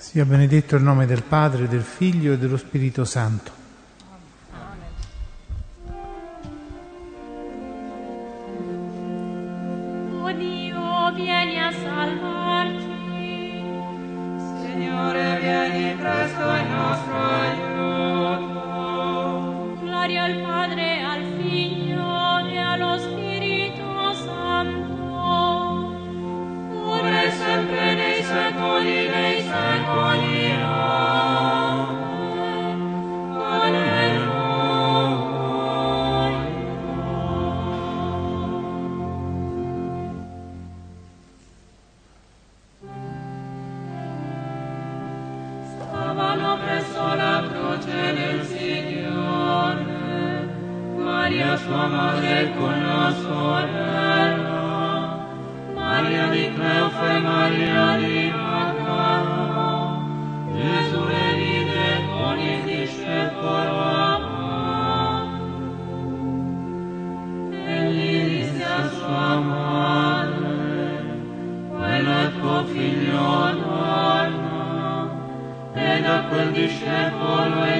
Sia benedetto il nome del Padre, del Figlio e dello Spirito Santo. Signore, vieni presto il nostro Condition for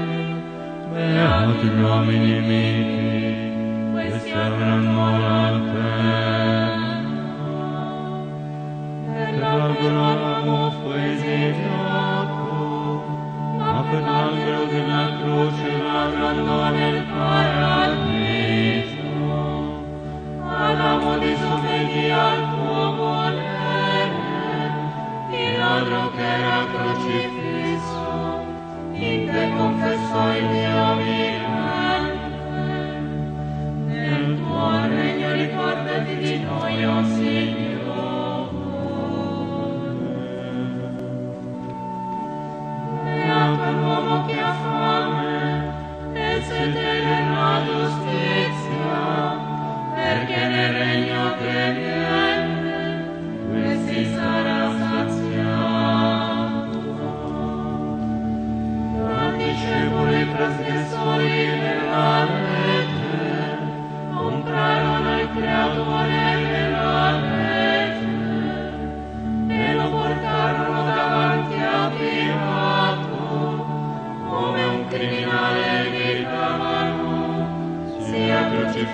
ad nomine mihi, quae severam morate, et laboramus poesi Joco, ab in angelo de la croce labrando nel paradiso, adamo disobbedì al tuo volere, il ladro che era crocifisso, Dios.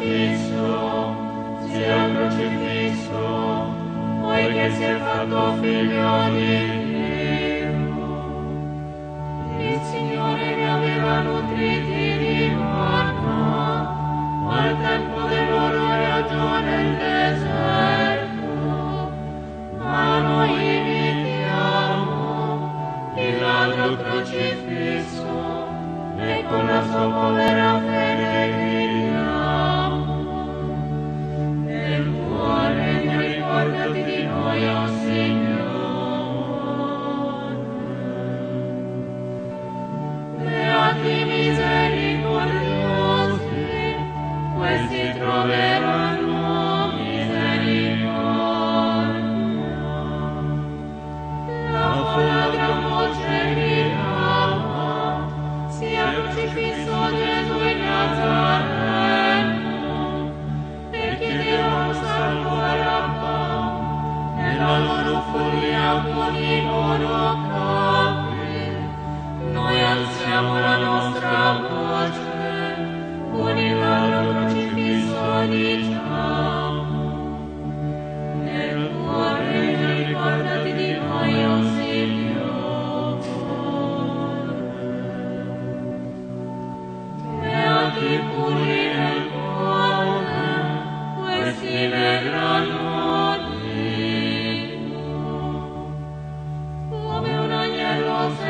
It's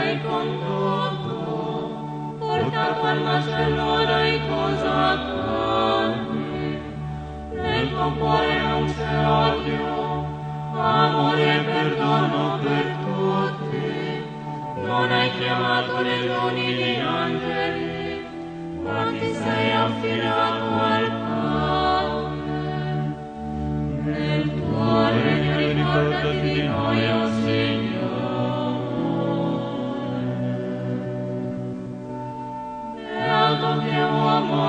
hai condotto, portato al macello dai cosa tante. Nel tuo cuore non c'è odio, amore e perdono per tutti. Non hai chiamato le doni gli angeli, ma ti sei affidato al Padre. Nel tuo regno ricordati di noi, o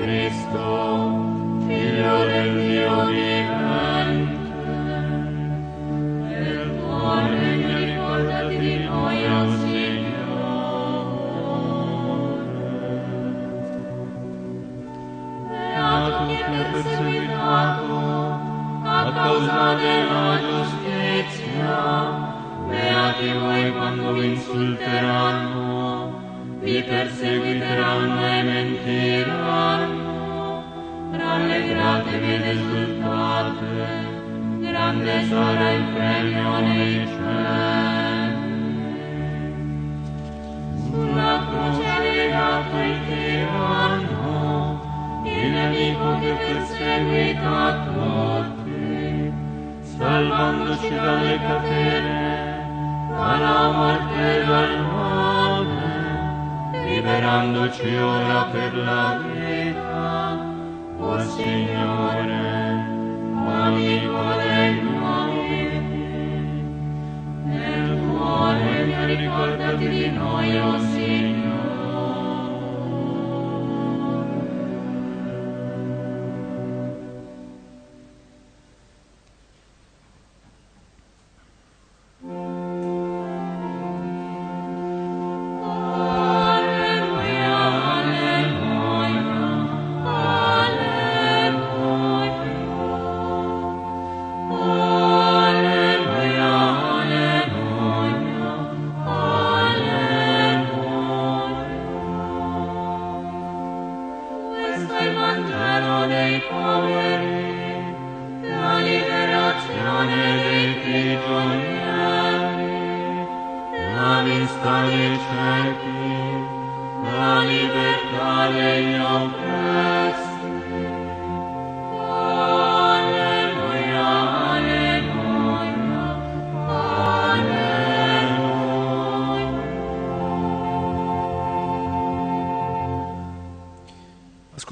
Cristo, Figlio del Dio sarà il premio nei cieli. Sulla croce legato il tiranno, il nemico che perseguita tutti, salvandoci dalle catene, dalla morte e dal male, liberandoci ora per la vita, o Signore, regno ricordati di noi, o Signore.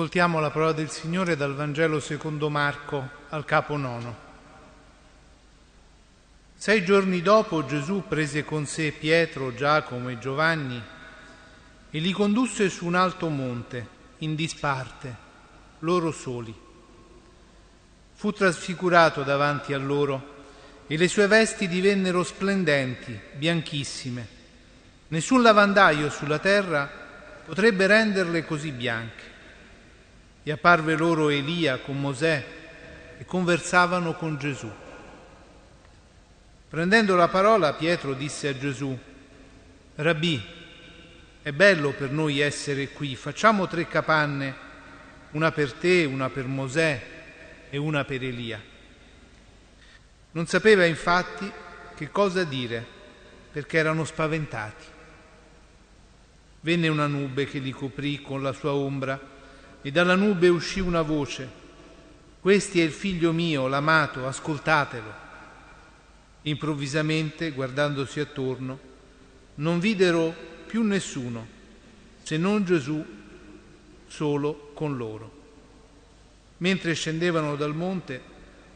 Ascoltiamo la parola del Signore dal Vangelo secondo Marco al capo nono. Sei giorni dopo Gesù prese con sé Pietro, Giacomo e Giovanni e li condusse su un alto monte, in disparte, loro soli. Fu trasfigurato davanti a loro e le sue vesti divennero splendenti, bianchissime. Nessun lavandaio sulla terra potrebbe renderle così bianche. E apparve loro Elia con Mosè e conversavano con Gesù. Prendendo la parola, Pietro disse a Gesù, Rabbi, è bello per noi essere qui, facciamo tre capanne, una per te, una per Mosè e una per Elia. Non sapeva infatti che cosa dire, perché erano spaventati. Venne una nube che li coprì con la sua ombra e dalla nube uscì una voce. Questi è il figlio mio, l'amato, ascoltatelo. Improvvisamente, guardandosi attorno, non videro più nessuno, se non Gesù solo con loro. Mentre scendevano dal monte,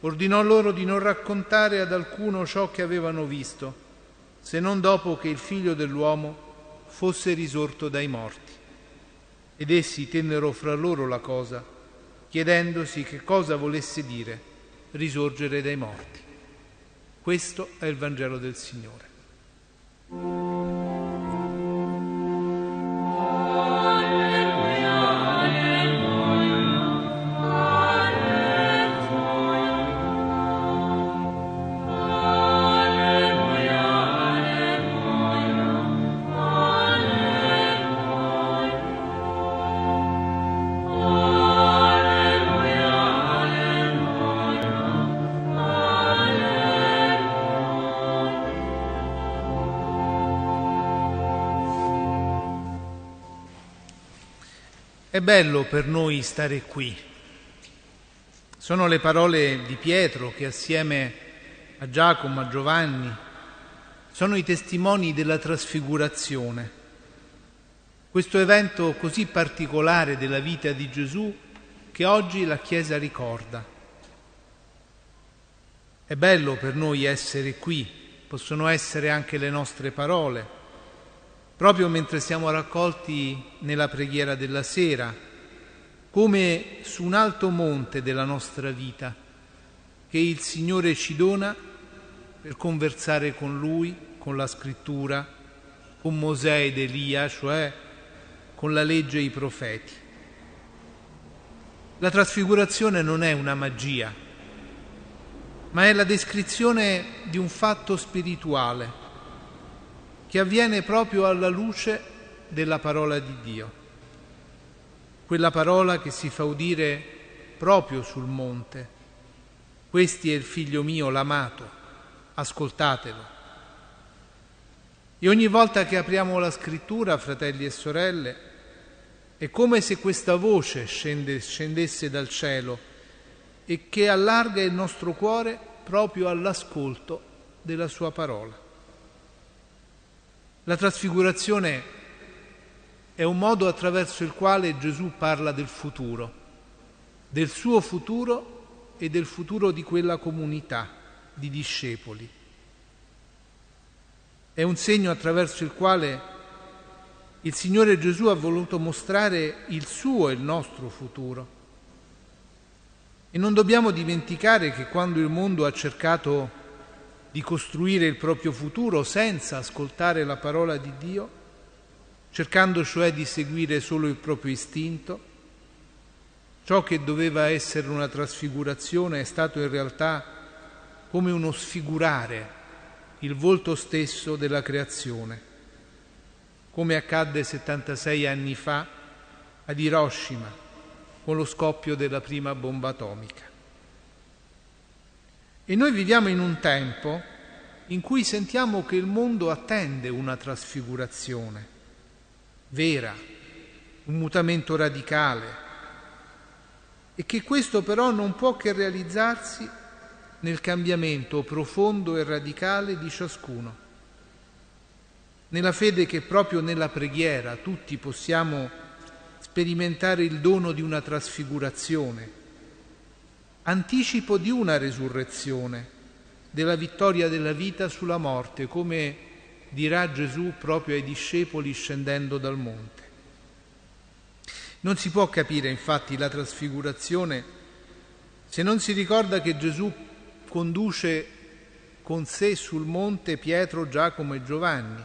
ordinò loro di non raccontare ad alcuno ciò che avevano visto, se non dopo che il figlio dell'uomo fosse risorto dai morti. Ed essi tennero fra loro la cosa, chiedendosi che cosa volesse dire risorgere dai morti. Questo è il Vangelo del Signore. È bello per noi stare qui. Sono le parole di Pietro che assieme a Giacomo, a Giovanni, sono i testimoni della trasfigurazione. Questo evento così particolare della vita di Gesù che oggi la Chiesa ricorda. È bello per noi essere qui, possono essere anche le nostre parole proprio mentre siamo raccolti nella preghiera della sera, come su un alto monte della nostra vita, che il Signore ci dona per conversare con Lui, con la scrittura, con Mosè ed Elia, cioè con la legge e i profeti. La trasfigurazione non è una magia, ma è la descrizione di un fatto spirituale che avviene proprio alla luce della parola di Dio, quella parola che si fa udire proprio sul monte. Questi è il figlio mio, l'amato, ascoltatelo. E ogni volta che apriamo la scrittura, fratelli e sorelle, è come se questa voce scende, scendesse dal cielo e che allarga il nostro cuore proprio all'ascolto della sua parola. La trasfigurazione è un modo attraverso il quale Gesù parla del futuro, del suo futuro e del futuro di quella comunità di discepoli. È un segno attraverso il quale il Signore Gesù ha voluto mostrare il suo e il nostro futuro. E non dobbiamo dimenticare che quando il mondo ha cercato di costruire il proprio futuro senza ascoltare la parola di Dio, cercando cioè di seguire solo il proprio istinto. Ciò che doveva essere una trasfigurazione è stato in realtà come uno sfigurare il volto stesso della creazione, come accadde 76 anni fa ad Hiroshima con lo scoppio della prima bomba atomica. E noi viviamo in un tempo in cui sentiamo che il mondo attende una trasfigurazione vera, un mutamento radicale e che questo però non può che realizzarsi nel cambiamento profondo e radicale di ciascuno, nella fede che proprio nella preghiera tutti possiamo sperimentare il dono di una trasfigurazione anticipo di una resurrezione, della vittoria della vita sulla morte, come dirà Gesù proprio ai discepoli scendendo dal monte. Non si può capire infatti la trasfigurazione se non si ricorda che Gesù conduce con sé sul monte Pietro, Giacomo e Giovanni,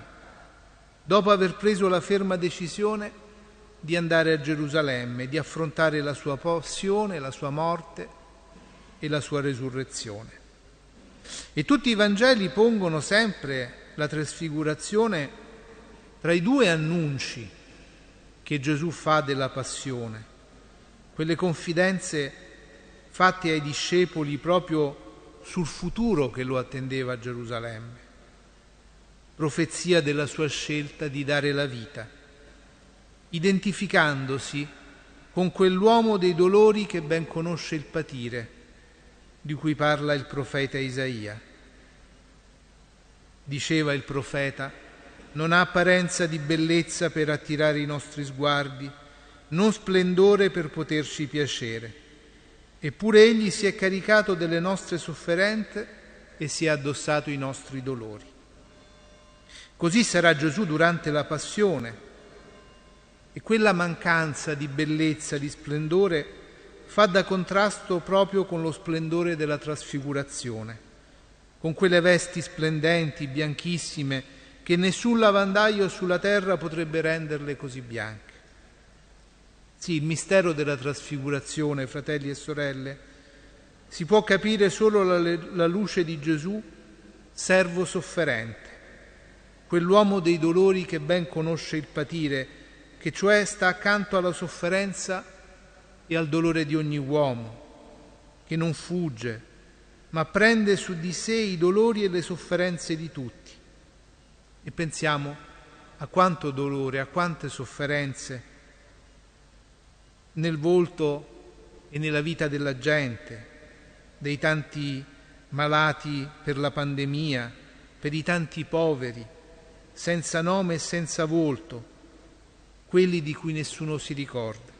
dopo aver preso la ferma decisione di andare a Gerusalemme, di affrontare la sua passione, la sua morte e la sua resurrezione. E tutti i Vangeli pongono sempre la trasfigurazione tra i due annunci che Gesù fa della passione, quelle confidenze fatte ai discepoli proprio sul futuro che lo attendeva a Gerusalemme, profezia della sua scelta di dare la vita, identificandosi con quell'uomo dei dolori che ben conosce il patire di cui parla il profeta Isaia. Diceva il profeta, non ha apparenza di bellezza per attirare i nostri sguardi, non splendore per poterci piacere. Eppure egli si è caricato delle nostre sofferenze e si è addossato i nostri dolori. Così sarà Gesù durante la passione e quella mancanza di bellezza, di splendore, fa da contrasto proprio con lo splendore della trasfigurazione, con quelle vesti splendenti, bianchissime, che nessun lavandaio sulla terra potrebbe renderle così bianche. Sì, il mistero della trasfigurazione, fratelli e sorelle, si può capire solo alla luce di Gesù, servo sofferente, quell'uomo dei dolori che ben conosce il patire, che cioè sta accanto alla sofferenza e al dolore di ogni uomo, che non fugge, ma prende su di sé i dolori e le sofferenze di tutti. E pensiamo a quanto dolore, a quante sofferenze nel volto e nella vita della gente, dei tanti malati per la pandemia, per i tanti poveri, senza nome e senza volto, quelli di cui nessuno si ricorda.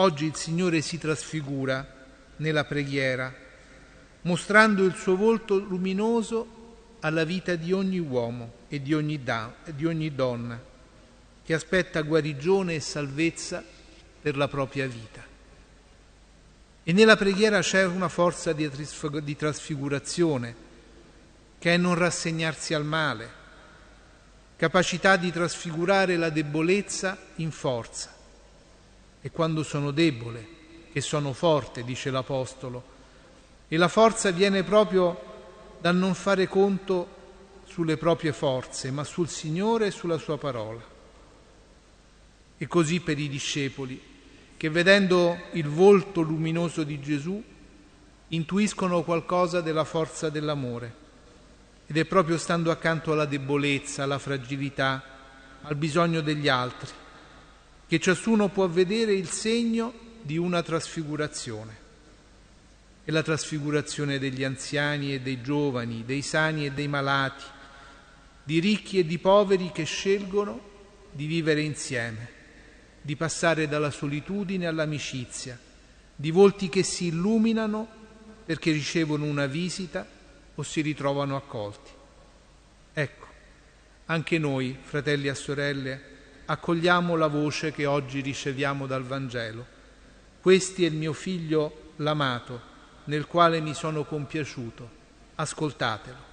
Oggi il Signore si trasfigura nella preghiera, mostrando il suo volto luminoso alla vita di ogni uomo e di ogni, da, di ogni donna che aspetta guarigione e salvezza per la propria vita. E nella preghiera c'è una forza di, di trasfigurazione, che è non rassegnarsi al male, capacità di trasfigurare la debolezza in forza. E quando sono debole, che sono forte, dice l'Apostolo, e la forza viene proprio dal non fare conto sulle proprie forze, ma sul Signore e sulla sua parola. E così per i discepoli, che vedendo il volto luminoso di Gesù, intuiscono qualcosa della forza dell'amore ed è proprio stando accanto alla debolezza, alla fragilità, al bisogno degli altri, che ciascuno può vedere il segno di una trasfigurazione. È la trasfigurazione degli anziani e dei giovani, dei sani e dei malati, di ricchi e di poveri che scelgono di vivere insieme, di passare dalla solitudine all'amicizia, di volti che si illuminano perché ricevono una visita o si ritrovano accolti. Ecco, anche noi, fratelli e sorelle, accogliamo la voce che oggi riceviamo dal Vangelo. Questi è il mio figlio l'amato, nel quale mi sono compiaciuto. Ascoltatelo.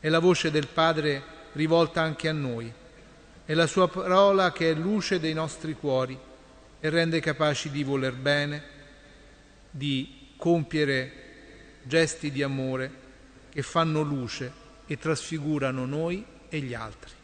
È la voce del Padre rivolta anche a noi. È la sua parola che è luce dei nostri cuori e rende capaci di voler bene, di compiere gesti di amore che fanno luce e trasfigurano noi e gli altri.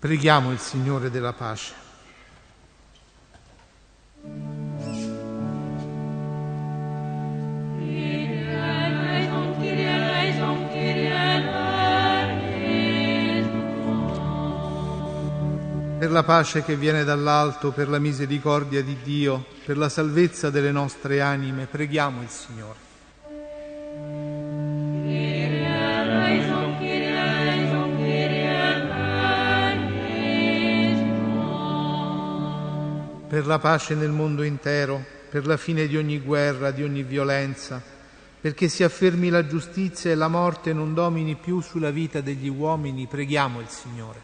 Preghiamo il Signore della pace. Per la pace che viene dall'alto, per la misericordia di Dio, per la salvezza delle nostre anime, preghiamo il Signore. Per la pace nel mondo intero, per la fine di ogni guerra, di ogni violenza, perché si affermi la giustizia e la morte non domini più sulla vita degli uomini, preghiamo il Signore.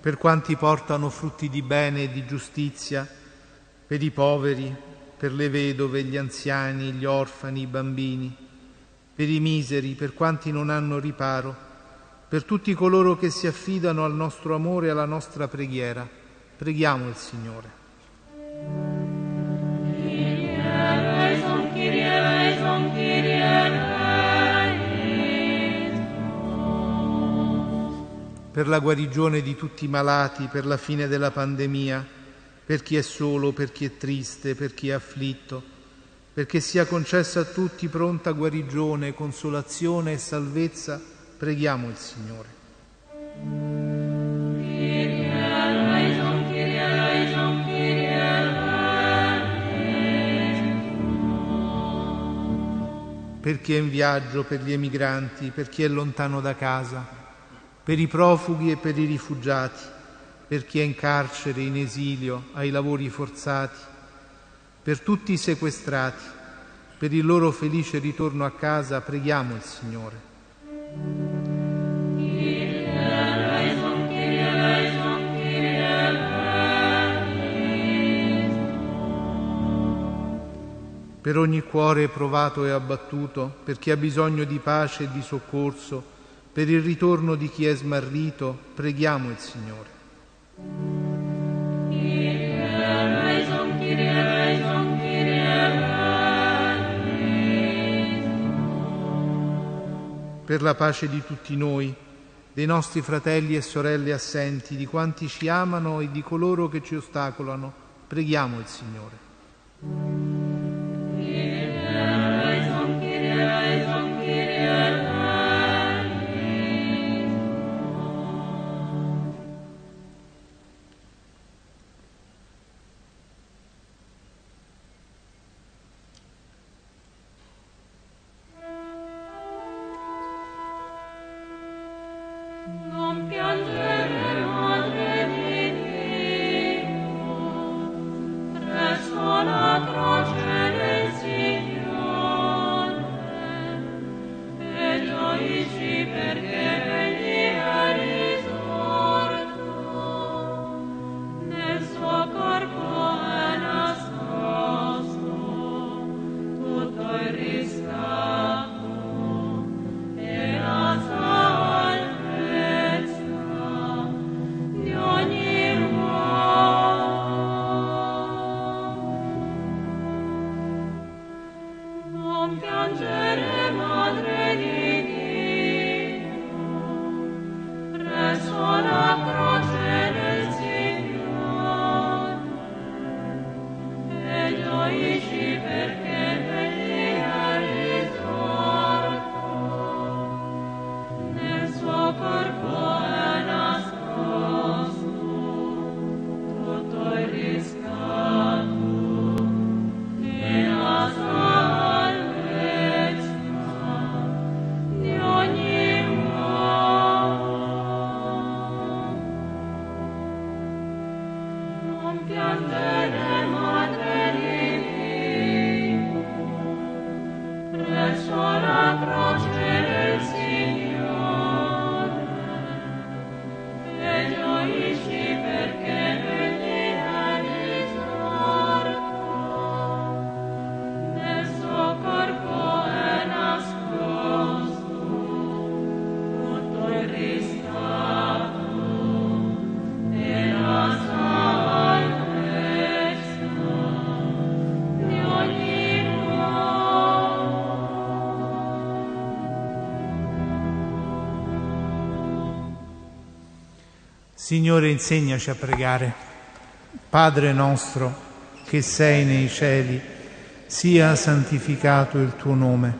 Per quanti portano frutti di bene e di giustizia, per i poveri, per le vedove, gli anziani, gli orfani, i bambini, per i miseri, per quanti non hanno riparo, per tutti coloro che si affidano al nostro amore e alla nostra preghiera. Preghiamo il Signore. Per la guarigione di tutti i malati, per la fine della pandemia, per chi è solo, per chi è triste, per chi è afflitto, perché sia concessa a tutti pronta guarigione, consolazione e salvezza, preghiamo il Signore. Per chi è in viaggio, per gli emigranti, per chi è lontano da casa, per i profughi e per i rifugiati, per chi è in carcere, in esilio, ai lavori forzati, per tutti i sequestrati, per il loro felice ritorno a casa, preghiamo il Signore. Per ogni cuore provato e abbattuto, per chi ha bisogno di pace e di soccorso, per il ritorno di chi è smarrito, preghiamo il Signore. Per la pace di tutti noi, dei nostri fratelli e sorelle assenti, di quanti ci amano e di coloro che ci ostacolano, preghiamo il Signore. Signore, insegnaci a pregare. Padre nostro, che sei nei cieli, sia santificato il tuo nome.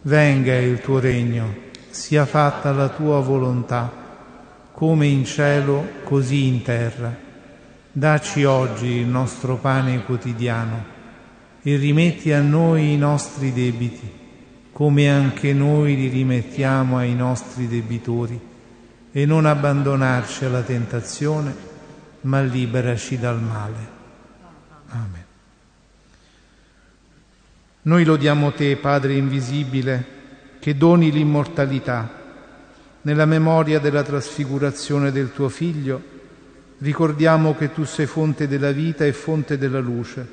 Venga il tuo regno, sia fatta la tua volontà, come in cielo, così in terra. Dacci oggi il nostro pane quotidiano e rimetti a noi i nostri debiti, come anche noi li rimettiamo ai nostri debitori e non abbandonarci alla tentazione, ma liberaci dal male. Amen. Noi lodiamo te, Padre invisibile, che doni l'immortalità. Nella memoria della trasfigurazione del tuo Figlio, ricordiamo che tu sei fonte della vita e fonte della luce,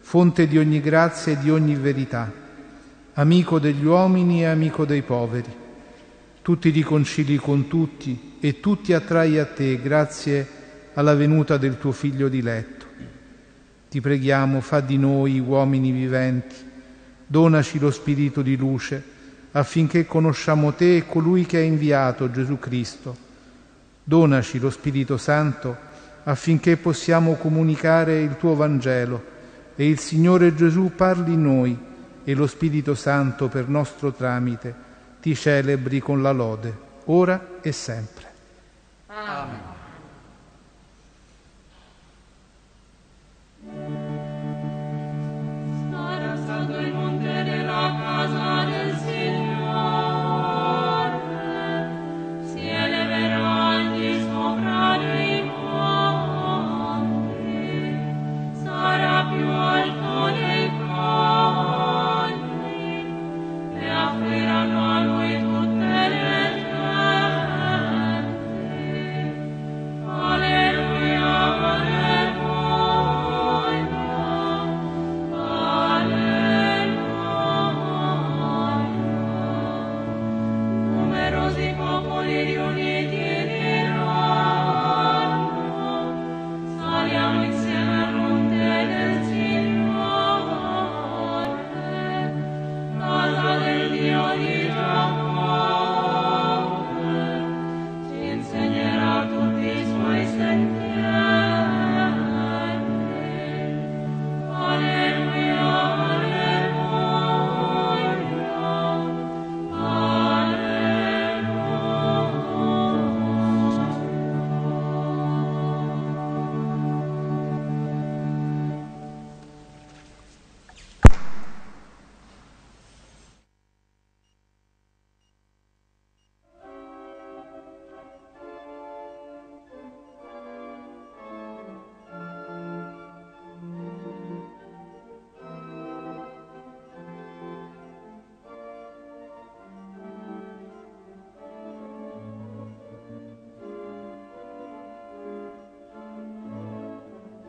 fonte di ogni grazia e di ogni verità, amico degli uomini e amico dei poveri tu ti riconcili con tutti e tutti attrai a te grazie alla venuta del tuo Figlio diletto. Ti preghiamo, fa di noi uomini viventi, donaci lo spirito di luce affinché conosciamo te e colui che ha inviato Gesù Cristo. Donaci lo Spirito Santo affinché possiamo comunicare il tuo Vangelo e il Signore Gesù parli in noi e lo Spirito Santo per nostro tramite ti celebri con la lode, ora e sempre. Amen.